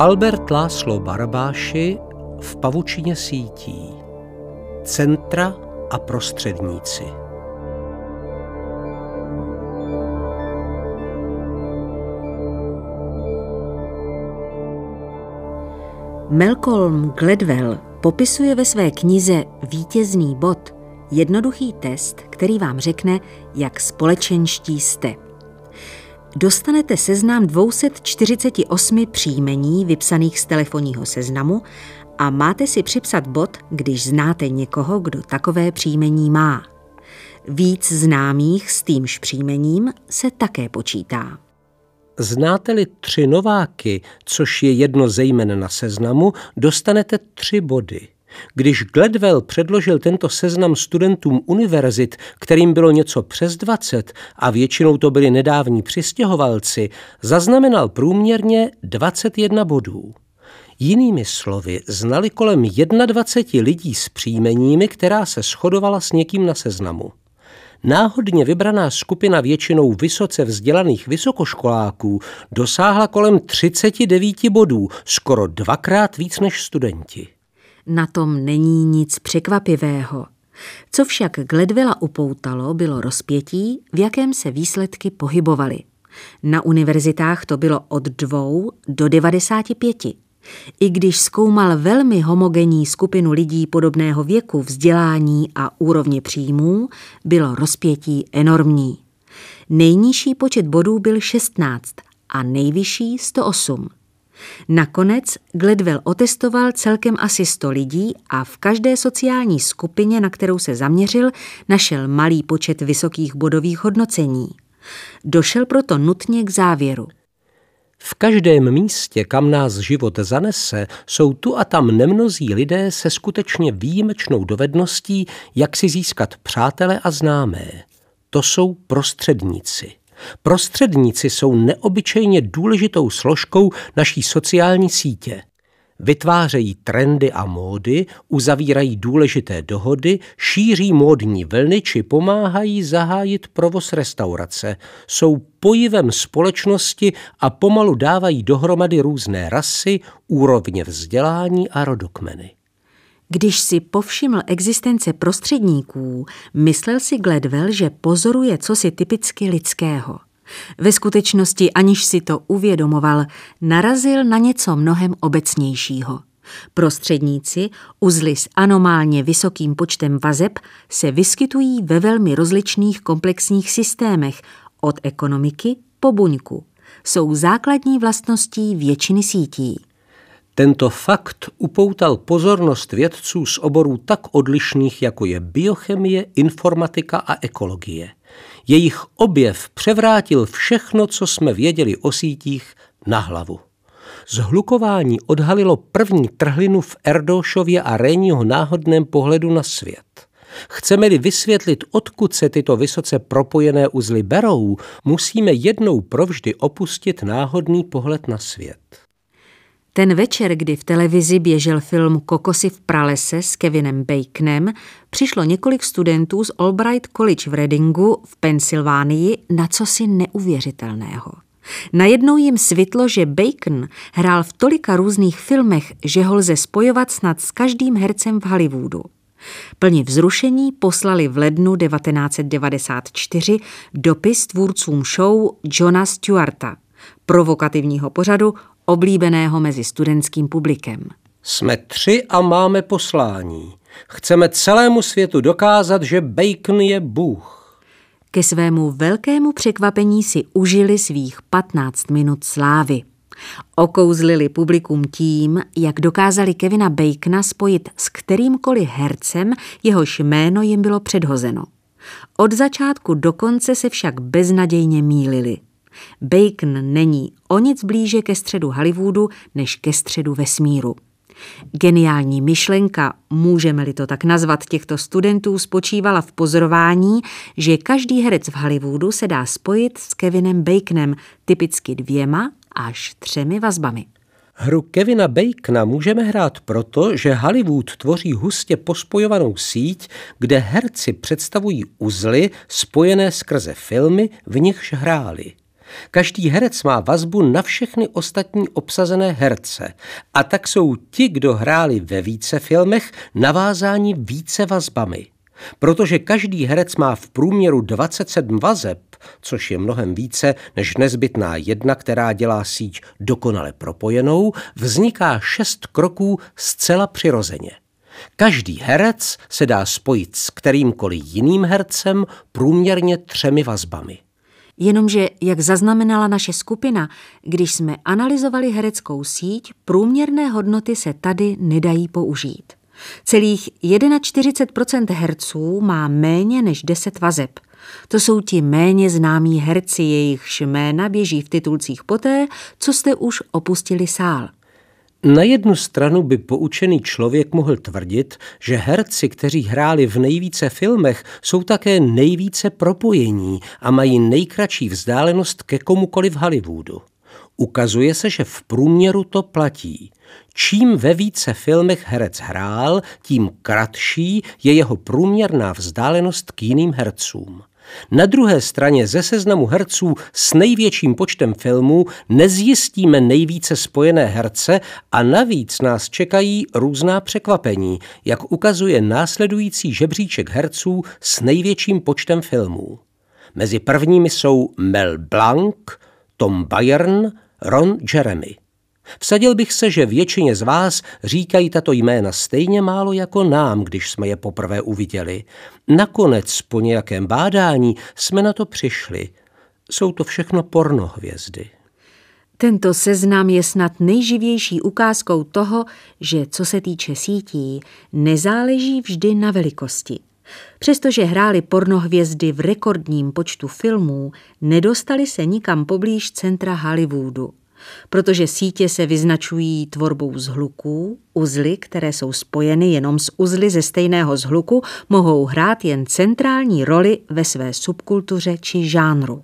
Albert Láslo Barabáši v pavučině sítí. Centra a prostředníci. Malcolm Gladwell popisuje ve své knize Vítězný bod jednoduchý test, který vám řekne, jak společenští jste. Dostanete seznam 248 příjmení vypsaných z telefonního seznamu a máte si připsat bod, když znáte někoho, kdo takové příjmení má. Víc známých s týmž příjmením se také počítá. Znáte-li tři nováky, což je jedno zejmen na seznamu, dostanete tři body. Když Gladwell předložil tento seznam studentům univerzit, kterým bylo něco přes 20 a většinou to byli nedávní přistěhovalci, zaznamenal průměrně 21 bodů. Jinými slovy, znali kolem 21 lidí s příjmeními, která se shodovala s někým na seznamu. Náhodně vybraná skupina většinou vysoce vzdělaných vysokoškoláků dosáhla kolem 39 bodů, skoro dvakrát víc než studenti. Na tom není nic překvapivého. Co však Gledvela upoutalo, bylo rozpětí, v jakém se výsledky pohybovaly. Na univerzitách to bylo od dvou do 95. I když zkoumal velmi homogenní skupinu lidí podobného věku, vzdělání a úrovně příjmů, bylo rozpětí enormní. Nejnižší počet bodů byl 16 a nejvyšší 108. Nakonec Gledwell otestoval celkem asi 100 lidí a v každé sociální skupině, na kterou se zaměřil, našel malý počet vysokých bodových hodnocení. Došel proto nutně k závěru. V každém místě, kam nás život zanese, jsou tu a tam nemnozí lidé se skutečně výjimečnou dovedností, jak si získat přátele a známé. To jsou prostředníci. Prostředníci jsou neobyčejně důležitou složkou naší sociální sítě. Vytvářejí trendy a módy, uzavírají důležité dohody, šíří módní vlny či pomáhají zahájit provoz restaurace. Jsou pojivem společnosti a pomalu dávají dohromady různé rasy, úrovně vzdělání a rodokmeny. Když si povšiml existence prostředníků, myslel si Gladwell, že pozoruje cosi typicky lidského. Ve skutečnosti, aniž si to uvědomoval, narazil na něco mnohem obecnějšího. Prostředníci, uzly s anomálně vysokým počtem vazeb, se vyskytují ve velmi rozličných komplexních systémech, od ekonomiky po buňku. Jsou základní vlastností většiny sítí. Tento fakt upoutal pozornost vědců z oborů tak odlišných, jako je biochemie, informatika a ekologie. Jejich objev převrátil všechno, co jsme věděli o sítích, na hlavu. Zhlukování odhalilo první trhlinu v Erdóšově a Réního náhodném pohledu na svět. Chceme-li vysvětlit, odkud se tyto vysoce propojené uzly berou, musíme jednou provždy opustit náhodný pohled na svět. Ten večer, kdy v televizi běžel film Kokosy v pralese s Kevinem Baconem, přišlo několik studentů z Albright College v Readingu v Pensylvánii na cosi neuvěřitelného. Najednou jim svitlo, že Bacon hrál v tolika různých filmech, že ho lze spojovat snad s každým hercem v Hollywoodu. Plně vzrušení poslali v lednu 1994 dopis tvůrcům show Johna Stewarta, provokativního pořadu oblíbeného mezi studentským publikem. Jsme tři a máme poslání. Chceme celému světu dokázat, že Bacon je Bůh. Ke svému velkému překvapení si užili svých 15 minut slávy. Okouzlili publikum tím, jak dokázali Kevina Bacona spojit s kterýmkoliv hercem, jehož jméno jim bylo předhozeno. Od začátku do konce se však beznadějně mýlili – Bacon není o nic blíže ke středu Hollywoodu než ke středu vesmíru. Geniální myšlenka, můžeme-li to tak nazvat, těchto studentů spočívala v pozorování, že každý herec v Hollywoodu se dá spojit s Kevinem Baconem typicky dvěma až třemi vazbami. Hru Kevina Bacona můžeme hrát proto, že Hollywood tvoří hustě pospojovanou síť, kde herci představují uzly spojené skrze filmy, v nichž hráli. Každý herec má vazbu na všechny ostatní obsazené herce a tak jsou ti, kdo hráli ve více filmech, navázáni více vazbami. Protože každý herec má v průměru 27 vazeb, což je mnohem více než nezbytná jedna, která dělá síť dokonale propojenou, vzniká šest kroků zcela přirozeně. Každý herec se dá spojit s kterýmkoliv jiným hercem průměrně třemi vazbami. Jenomže, jak zaznamenala naše skupina, když jsme analyzovali hereckou síť, průměrné hodnoty se tady nedají použít. Celých 41% herců má méně než 10 vazeb. To jsou ti méně známí herci, jejichž jména běží v titulcích poté, co jste už opustili sál. Na jednu stranu by poučený člověk mohl tvrdit, že herci, kteří hráli v nejvíce filmech, jsou také nejvíce propojení a mají nejkratší vzdálenost ke komukoli v Hollywoodu. Ukazuje se, že v průměru to platí. Čím ve více filmech herec hrál, tím kratší je jeho průměrná vzdálenost k jiným hercům. Na druhé straně ze seznamu herců s největším počtem filmů nezjistíme nejvíce spojené herce a navíc nás čekají různá překvapení, jak ukazuje následující žebříček herců s největším počtem filmů. Mezi prvními jsou Mel Blanc, Tom Bayern, Ron Jeremy. Vsadil bych se, že většině z vás říkají tato jména stejně málo jako nám, když jsme je poprvé uviděli. Nakonec, po nějakém bádání, jsme na to přišli. Jsou to všechno pornohvězdy. Tento seznam je snad nejživější ukázkou toho, že co se týče sítí, nezáleží vždy na velikosti. Přestože hráli pornohvězdy v rekordním počtu filmů, nedostali se nikam poblíž centra Hollywoodu protože sítě se vyznačují tvorbou zhluků, uzly, které jsou spojeny jenom s uzly ze stejného zhluku, mohou hrát jen centrální roli ve své subkultuře či žánru.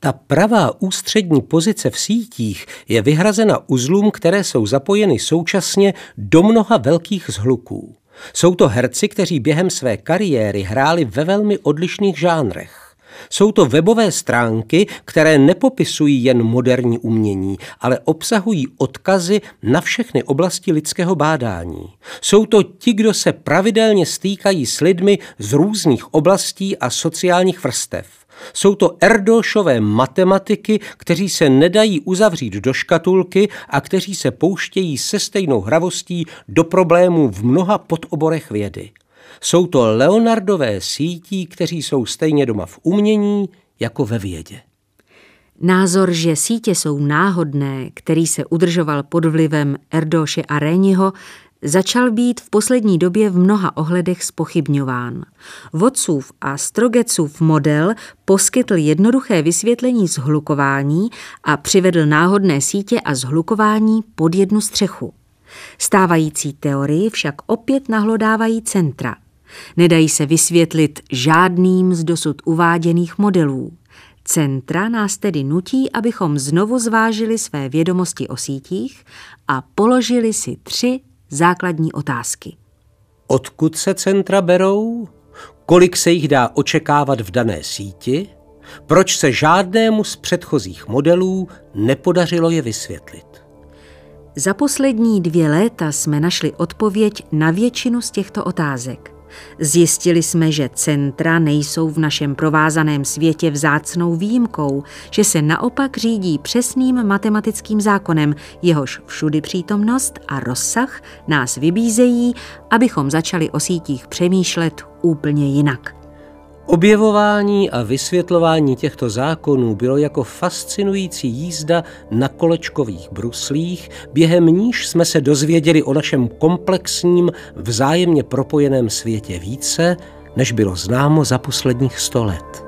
Ta pravá ústřední pozice v sítích je vyhrazena uzlům, které jsou zapojeny současně do mnoha velkých zhluků. Jsou to herci, kteří během své kariéry hráli ve velmi odlišných žánrech. Jsou to webové stránky, které nepopisují jen moderní umění, ale obsahují odkazy na všechny oblasti lidského bádání. Jsou to ti, kdo se pravidelně stýkají s lidmi z různých oblastí a sociálních vrstev. Jsou to Erdošové matematiky, kteří se nedají uzavřít do škatulky a kteří se pouštějí se stejnou hravostí do problémů v mnoha podoborech vědy. Jsou to Leonardové sítí, kteří jsou stejně doma v umění jako ve vědě. Názor, že sítě jsou náhodné, který se udržoval pod vlivem Erdoše a Réniho, začal být v poslední době v mnoha ohledech spochybňován. Vodcův a Strogecův model poskytl jednoduché vysvětlení zhlukování a přivedl náhodné sítě a zhlukování pod jednu střechu. Stávající teorii však opět nahlodávají centra – Nedají se vysvětlit žádným z dosud uváděných modelů. Centra nás tedy nutí, abychom znovu zvážili své vědomosti o sítích a položili si tři základní otázky. Odkud se centra berou? Kolik se jich dá očekávat v dané síti? Proč se žádnému z předchozích modelů nepodařilo je vysvětlit? Za poslední dvě léta jsme našli odpověď na většinu z těchto otázek. Zjistili jsme, že centra nejsou v našem provázaném světě vzácnou výjimkou, že se naopak řídí přesným matematickým zákonem, jehož všudy přítomnost a rozsah nás vybízejí, abychom začali o sítích přemýšlet úplně jinak. Objevování a vysvětlování těchto zákonů bylo jako fascinující jízda na kolečkových bruslích, během níž jsme se dozvěděli o našem komplexním, vzájemně propojeném světě více, než bylo známo za posledních sto let.